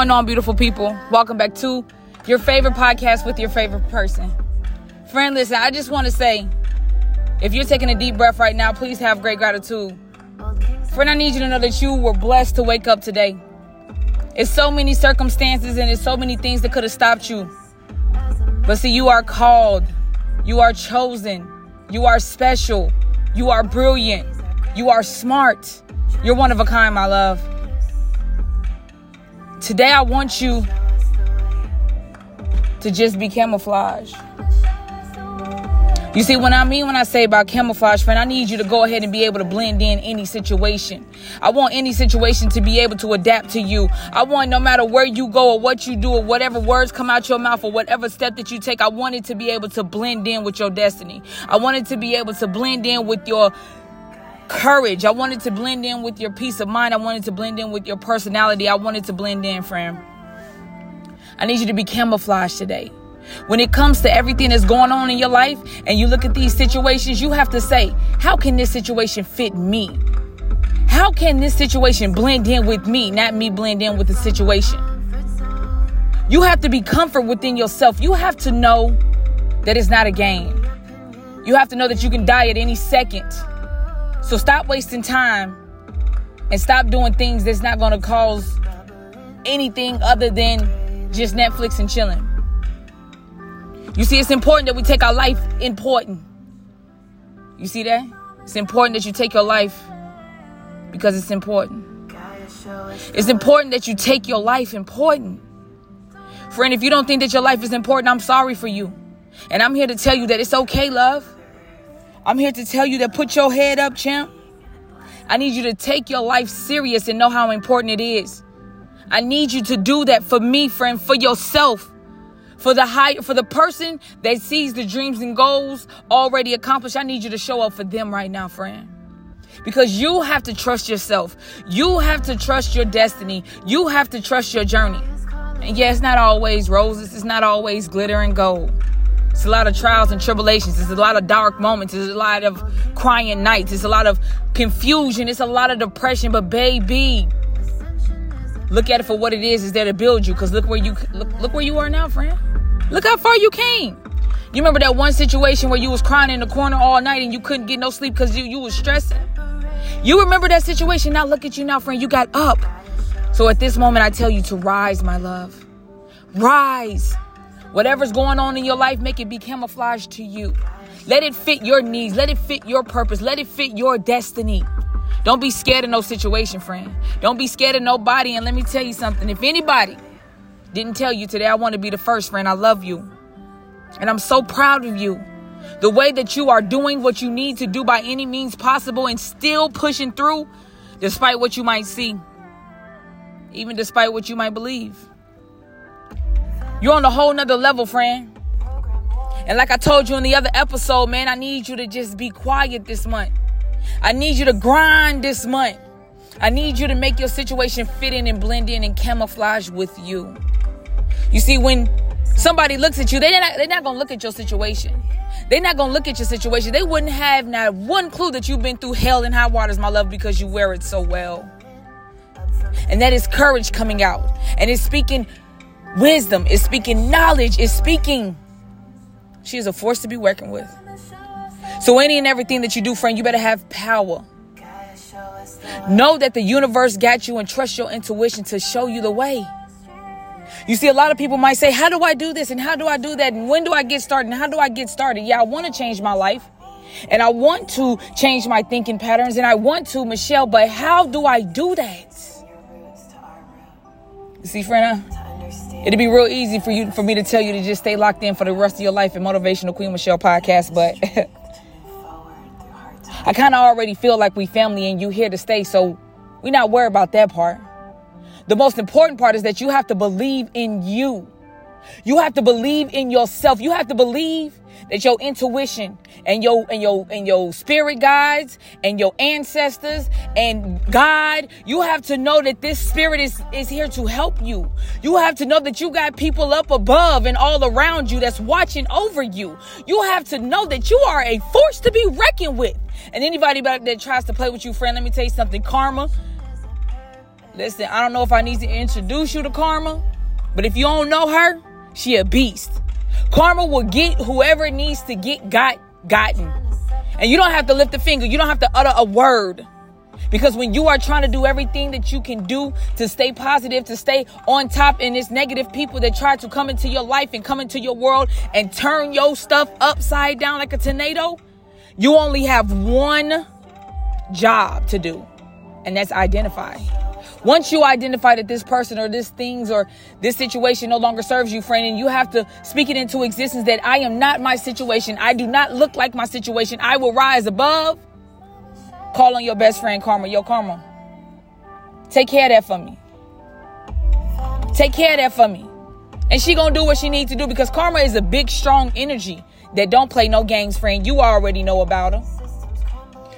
Going on, beautiful people? Welcome back to your favorite podcast with your favorite person. Friend, listen, I just want to say if you're taking a deep breath right now, please have great gratitude. Friend, I need you to know that you were blessed to wake up today. It's so many circumstances and it's so many things that could have stopped you. But see, you are called, you are chosen, you are special, you are brilliant, you are smart, you're one of a kind, my love. Today, I want you to just be camouflage. You see, what I mean when I say about camouflage, friend, I need you to go ahead and be able to blend in any situation. I want any situation to be able to adapt to you. I want no matter where you go or what you do or whatever words come out your mouth or whatever step that you take, I want it to be able to blend in with your destiny. I want it to be able to blend in with your courage. I wanted to blend in with your peace of mind. I wanted to blend in with your personality. I wanted to blend in, friend. I need you to be camouflaged today. When it comes to everything that's going on in your life and you look at these situations, you have to say, how can this situation fit me? How can this situation blend in with me, not me blend in with the situation? You have to be comfort within yourself. You have to know that it's not a game. You have to know that you can die at any second. So stop wasting time and stop doing things that's not going to cause anything other than just Netflix and chilling. You see, it's important that we take our life important. You see that? It's important that you take your life because it's important. It's important that you take your life important. Friend, if you don't think that your life is important, I'm sorry for you. And I'm here to tell you that it's okay, love. I'm here to tell you that put your head up, champ. I need you to take your life serious and know how important it is. I need you to do that for me, friend, for yourself. For the high, for the person that sees the dreams and goals already accomplished, I need you to show up for them right now, friend. Because you have to trust yourself. You have to trust your destiny. You have to trust your journey. And yeah, it's not always roses. It's not always glitter and gold. It's a lot of trials and tribulations. It's a lot of dark moments. It's a lot of crying nights. It's a lot of confusion. It's a lot of depression. But baby, look at it for what it is. Is there to build you? Because look where you look, look where you are now, friend. Look how far you came. You remember that one situation where you was crying in the corner all night and you couldn't get no sleep because you, you was stressing? You remember that situation. Now look at you now, friend. You got up. So at this moment, I tell you to rise, my love. Rise. Whatever's going on in your life, make it be camouflaged to you. Let it fit your needs. Let it fit your purpose. Let it fit your destiny. Don't be scared of no situation, friend. Don't be scared of nobody. And let me tell you something. If anybody didn't tell you today, I want to be the first, friend. I love you. And I'm so proud of you. The way that you are doing what you need to do by any means possible and still pushing through despite what you might see, even despite what you might believe. You're on a whole nother level, friend. And like I told you in the other episode, man, I need you to just be quiet this month. I need you to grind this month. I need you to make your situation fit in and blend in and camouflage with you. You see, when somebody looks at you, they're not, they're not going to look at your situation. They're not going to look at your situation. They wouldn't have not one clue that you've been through hell and high waters, my love, because you wear it so well. And that is courage coming out. And it's speaking wisdom, is speaking knowledge, is speaking. She is a force to be working with. So, any and everything that you do, friend, you better have power. Know that the universe got you and trust your intuition to show you the way. You see, a lot of people might say, How do I do this? And how do I do that? And when do I get started? And how do I get started? Yeah, I want to change my life. And I want to change my thinking patterns. And I want to, Michelle, but how do I do that? You see, friend, It'd be real easy for you for me to tell you to just stay locked in for the rest of your life in Motivational Queen Michelle podcast, but I kind of already feel like we family and you here to stay, so we not worried about that part. The most important part is that you have to believe in you. You have to believe in yourself. You have to believe that your intuition and your and your and your spirit guides and your ancestors and God, you have to know that this spirit is is here to help you. You have to know that you got people up above and all around you that's watching over you. You have to know that you are a force to be reckoned with. And anybody that tries to play with you, friend, let me tell you something. Karma Listen, I don't know if I need to introduce you to Karma, but if you don't know her, she a beast. Karma will get whoever needs to get got gotten. And you don't have to lift a finger. You don't have to utter a word. Because when you are trying to do everything that you can do to stay positive, to stay on top, and it's negative people that try to come into your life and come into your world and turn your stuff upside down like a tornado, you only have one job to do, and that's identify. Once you identify that this person or this things or this situation no longer serves you, friend, and you have to speak it into existence that I am not my situation. I do not look like my situation. I will rise above. Call on your best friend, Karma. Yo, Karma. Take care of that for me. Take care of that for me. And she gonna do what she needs to do because Karma is a big, strong energy that don't play no games, friend. You already know about her.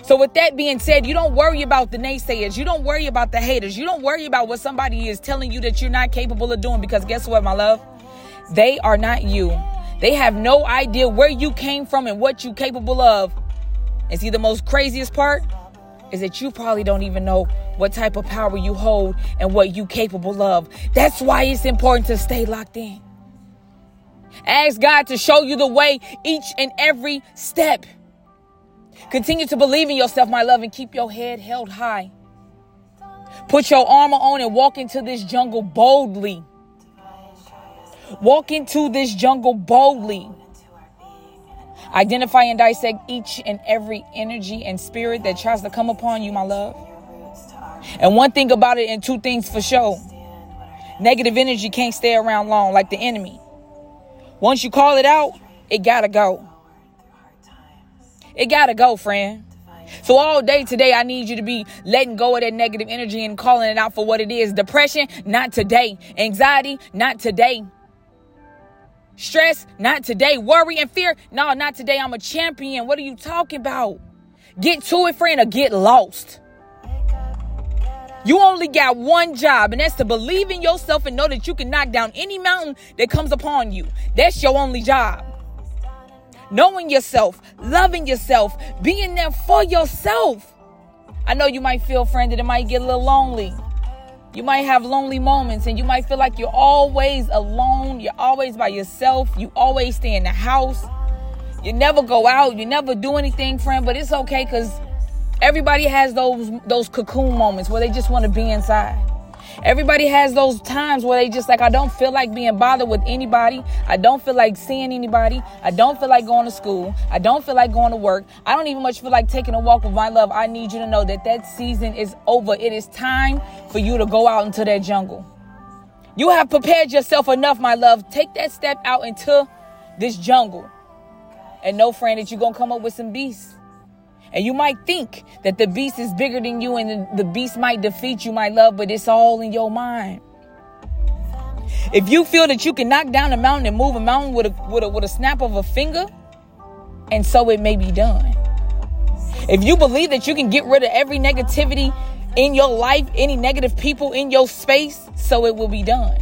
So, with that being said, you don't worry about the naysayers. You don't worry about the haters. You don't worry about what somebody is telling you that you're not capable of doing because guess what, my love? They are not you. They have no idea where you came from and what you're capable of. And see, the most craziest part is that you probably don't even know what type of power you hold and what you capable of. That's why it's important to stay locked in. Ask God to show you the way each and every step. Continue to believe in yourself, my love, and keep your head held high. Put your armor on and walk into this jungle boldly. Walk into this jungle boldly. Identify and dissect each and every energy and spirit that tries to come upon you, my love. And one thing about it, and two things for sure negative energy can't stay around long like the enemy. Once you call it out, it gotta go. It gotta go, friend. So all day today, I need you to be letting go of that negative energy and calling it out for what it is. Depression, not today. Anxiety, not today. Stress, not today. Worry and fear, no, not today. I'm a champion. What are you talking about? Get to it, friend, or get lost. You only got one job, and that's to believe in yourself and know that you can knock down any mountain that comes upon you. That's your only job knowing yourself, loving yourself, being there for yourself. I know you might feel, friend, that it might get a little lonely. You might have lonely moments and you might feel like you're always alone. You're always by yourself. You always stay in the house. You never go out. You never do anything, friend. But it's okay because everybody has those those cocoon moments where they just want to be inside. Everybody has those times where they just like, I don't feel like being bothered with anybody. I don't feel like seeing anybody. I don't feel like going to school. I don't feel like going to work. I don't even much feel like taking a walk with my love. I need you to know that that season is over. It is time for you to go out into that jungle. You have prepared yourself enough, my love. Take that step out into this jungle. And know, friend, that you're going to come up with some beasts. And you might think that the beast is bigger than you and the beast might defeat you, my love, but it's all in your mind. If you feel that you can knock down a mountain and move a mountain with a, with a, with a snap of a finger, and so it may be done. If you believe that you can get rid of every negativity in your life, any negative people in your space, so it will be done.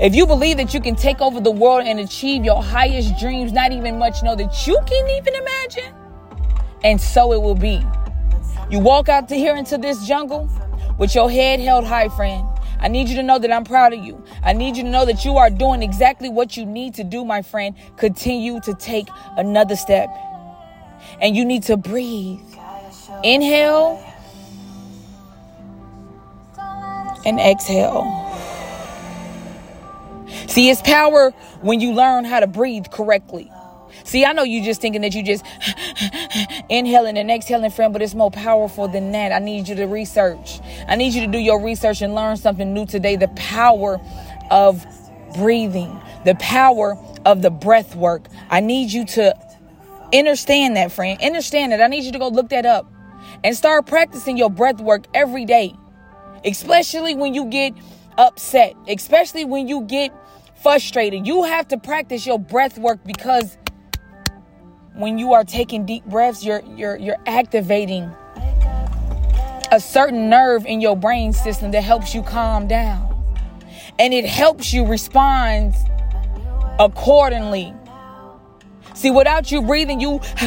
If you believe that you can take over the world and achieve your highest dreams, not even much know that you can even imagine, and so it will be. You walk out to here into this jungle with your head held high, friend. I need you to know that I'm proud of you. I need you to know that you are doing exactly what you need to do, my friend. Continue to take another step. And you need to breathe. Inhale and exhale. See, it's power when you learn how to breathe correctly. See, I know you just thinking that you just inhaling and exhaling, friend, but it's more powerful than that. I need you to research. I need you to do your research and learn something new today. The power of breathing, the power of the breath work. I need you to understand that, friend. Understand that. I need you to go look that up and start practicing your breath work every day, especially when you get upset, especially when you get frustrated. You have to practice your breath work because when you are taking deep breaths, you're you're you're activating a certain nerve in your brain system that helps you calm down. And it helps you respond accordingly. See, without you breathing, you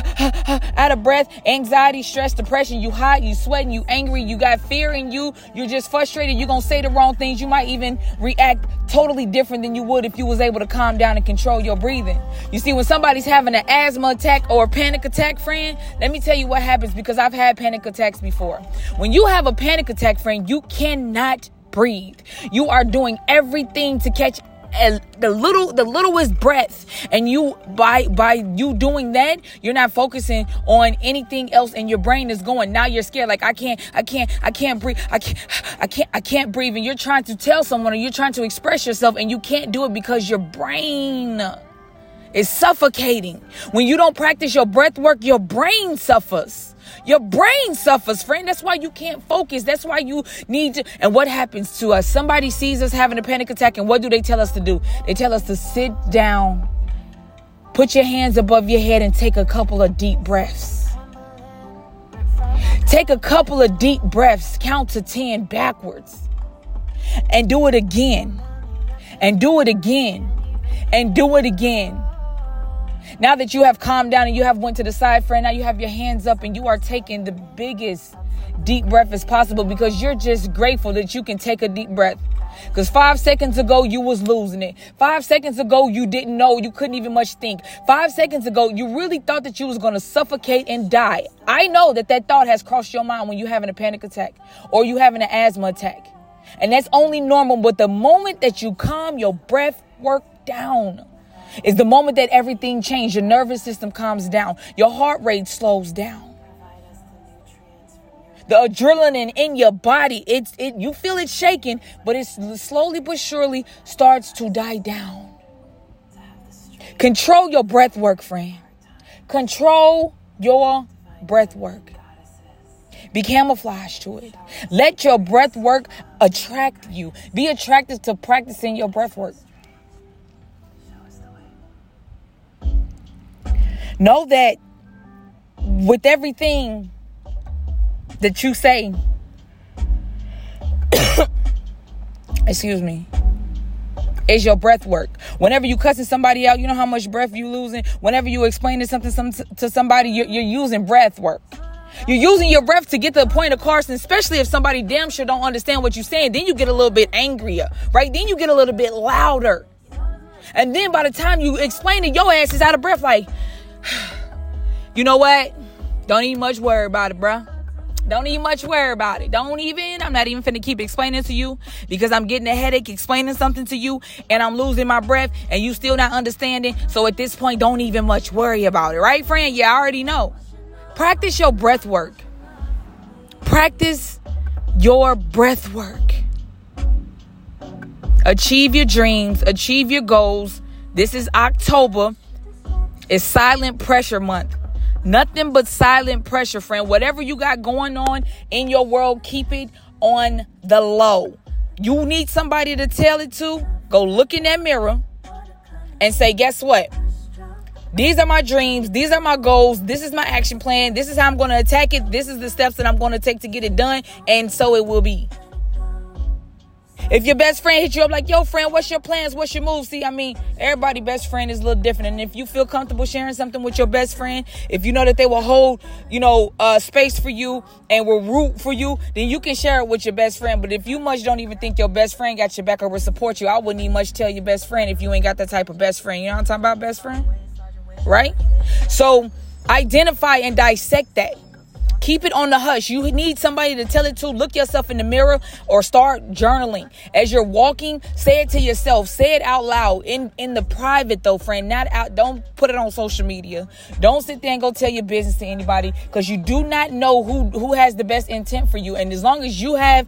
out of breath, anxiety, stress, depression, you hot, you sweating, you angry, you got fear in you, you're just frustrated, you're gonna say the wrong things, you might even react totally different than you would if you was able to calm down and control your breathing. You see, when somebody's having an asthma attack or a panic attack, friend, let me tell you what happens because I've had panic attacks before. When you have a panic attack, friend, you cannot breathe. You are doing everything to catch the little the littlest breath and you by by you doing that you're not focusing on anything else and your brain is going now you're scared. Like i can't i can't i can't breathe i can't i can't i can't breathe. And you're trying to tell someone or you're trying to express yourself and you can't do it because your brain is suffocating. When you don't practice your breath work your brain suffers your brain suffers, friend. That's why you can't focus. That's why you need to. And what happens to us? Somebody sees us having a panic attack, and what do they tell us to do? They tell us to sit down, put your hands above your head, and take a couple of deep breaths. Take a couple of deep breaths, count to 10 backwards, and do it again, and do it again, and do it again now that you have calmed down and you have went to the side, friend, now you have your hands up and you are taking the biggest deep breath as possible because you're just grateful that you can take a deep breath. Because five seconds ago, you was losing it. Five seconds ago, you didn't know. You couldn't even much think. Five seconds ago, you really thought that you was going to suffocate and die. I know that that thought has crossed your mind when you're having a panic attack or you having an asthma attack. And that's only normal. But the moment that you calm your breath work down, is the moment that everything changes. Your nervous system calms down, your heart rate slows down. The adrenaline in your body, it's it you feel it shaking, but it's slowly but surely starts to die down. Control your breath work, friend. Control your breath work. Be camouflaged to it. Let your breath work attract you. Be attracted to practicing your breath work. Know that with everything that you say, excuse me, is your breath work. Whenever you cussing somebody out, you know how much breath you losing. Whenever you explaining something some, to somebody, you're, you're using breath work. You're using your breath to get to the point of Carson, especially if somebody damn sure don't understand what you're saying. Then you get a little bit angrier, right? Then you get a little bit louder. And then by the time you explain it, your ass is out of breath, like, you know what? Don't even much worry about it, bruh. Don't even much worry about it. Don't even, I'm not even finna keep explaining to you because I'm getting a headache explaining something to you and I'm losing my breath and you still not understanding. So at this point, don't even much worry about it, right, friend? Yeah, I already know. Practice your breath work. Practice your breath work. Achieve your dreams, achieve your goals. This is October. It's silent pressure month. Nothing but silent pressure, friend. Whatever you got going on in your world, keep it on the low. You need somebody to tell it to. Go look in that mirror and say, guess what? These are my dreams. These are my goals. This is my action plan. This is how I'm going to attack it. This is the steps that I'm going to take to get it done. And so it will be. If your best friend hit you up like, yo, friend, what's your plans? What's your move? See, I mean, everybody best friend is a little different. And if you feel comfortable sharing something with your best friend, if you know that they will hold, you know, uh, space for you and will root for you, then you can share it with your best friend. But if you much don't even think your best friend got your back or will support you, I wouldn't even much tell your best friend if you ain't got that type of best friend. You know what I'm talking about, best friend? Right? So identify and dissect that. Keep it on the hush. You need somebody to tell it to. Look yourself in the mirror or start journaling. As you're walking, say it to yourself. Say it out loud. In in the private though, friend. Not out. Don't put it on social media. Don't sit there and go tell your business to anybody because you do not know who who has the best intent for you. And as long as you have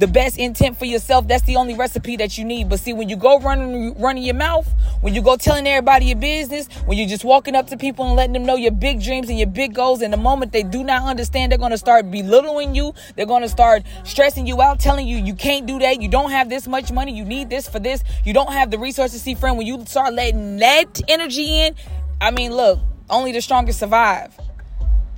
the best intent for yourself, that's the only recipe that you need. But see, when you go running, running your mouth, when you go telling everybody your business, when you're just walking up to people and letting them know your big dreams and your big goals, and the moment they do not understand, they're going to start belittling you. They're going to start stressing you out, telling you you can't do that. You don't have this much money. You need this for this. You don't have the resources. See, friend, when you start letting that energy in, I mean, look, only the strongest survive.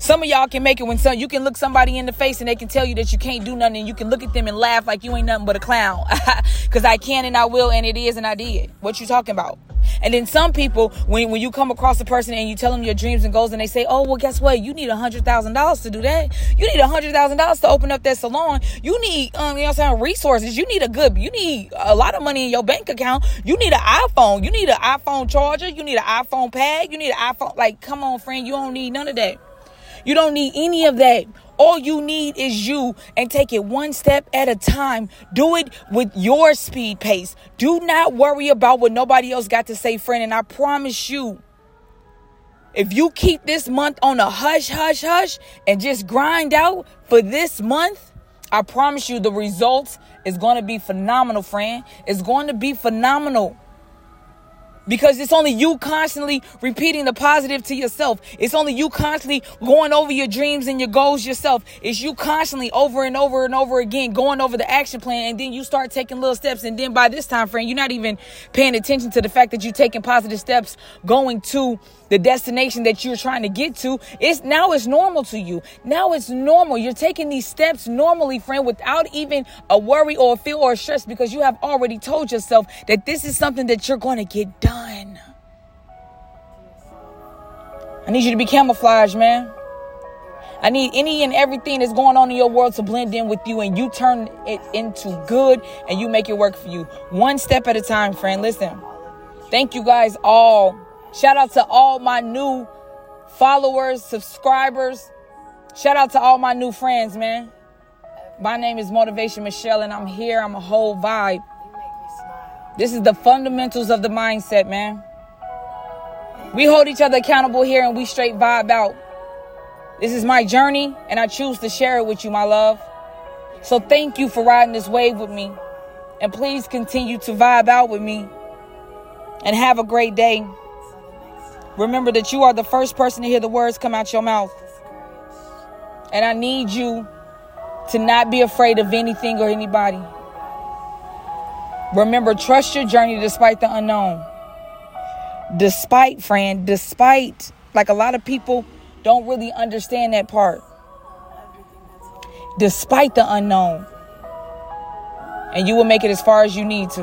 Some of y'all can make it when some you can look somebody in the face and they can tell you that you can't do nothing and you can look at them and laugh like you ain't nothing but a clown. Cause I can and I will and it is and I did. What you talking about? And then some people, when, when you come across a person and you tell them your dreams and goals and they say, oh, well, guess what? You need a hundred thousand dollars to do that. You need a hundred thousand dollars to open up that salon. You need, um, you know I'm saying, resources. You need a good, you need a lot of money in your bank account. You need an iPhone. You need an iPhone charger. You need an iPhone pad. You need an iPhone. Like, come on, friend. You don't need none of that. You don't need any of that. All you need is you and take it one step at a time. Do it with your speed pace. Do not worry about what nobody else got to say, friend. And I promise you, if you keep this month on a hush, hush, hush and just grind out for this month, I promise you the results is going to be phenomenal, friend. It's going to be phenomenal. Because it's only you constantly repeating the positive to yourself. It's only you constantly going over your dreams and your goals yourself. It's you constantly over and over and over again going over the action plan and then you start taking little steps. And then by this time, friend, you're not even paying attention to the fact that you're taking positive steps going to the destination that you're trying to get to. It's now it's normal to you. Now it's normal. You're taking these steps normally, friend, without even a worry or a fear or a stress because you have already told yourself that this is something that you're going to get done. I need you to be camouflaged, man. I need any and everything that's going on in your world to blend in with you and you turn it into good and you make it work for you. One step at a time, friend. Listen. Thank you guys all. Shout out to all my new followers, subscribers. Shout out to all my new friends, man. My name is Motivation Michelle and I'm here. I'm a whole vibe. This is the fundamentals of the mindset, man. We hold each other accountable here and we straight vibe out. This is my journey and I choose to share it with you, my love. So thank you for riding this wave with me. And please continue to vibe out with me. And have a great day. Remember that you are the first person to hear the words come out your mouth. And I need you to not be afraid of anything or anybody. Remember, trust your journey despite the unknown. Despite, friend, despite, like a lot of people don't really understand that part. Despite the unknown. And you will make it as far as you need to.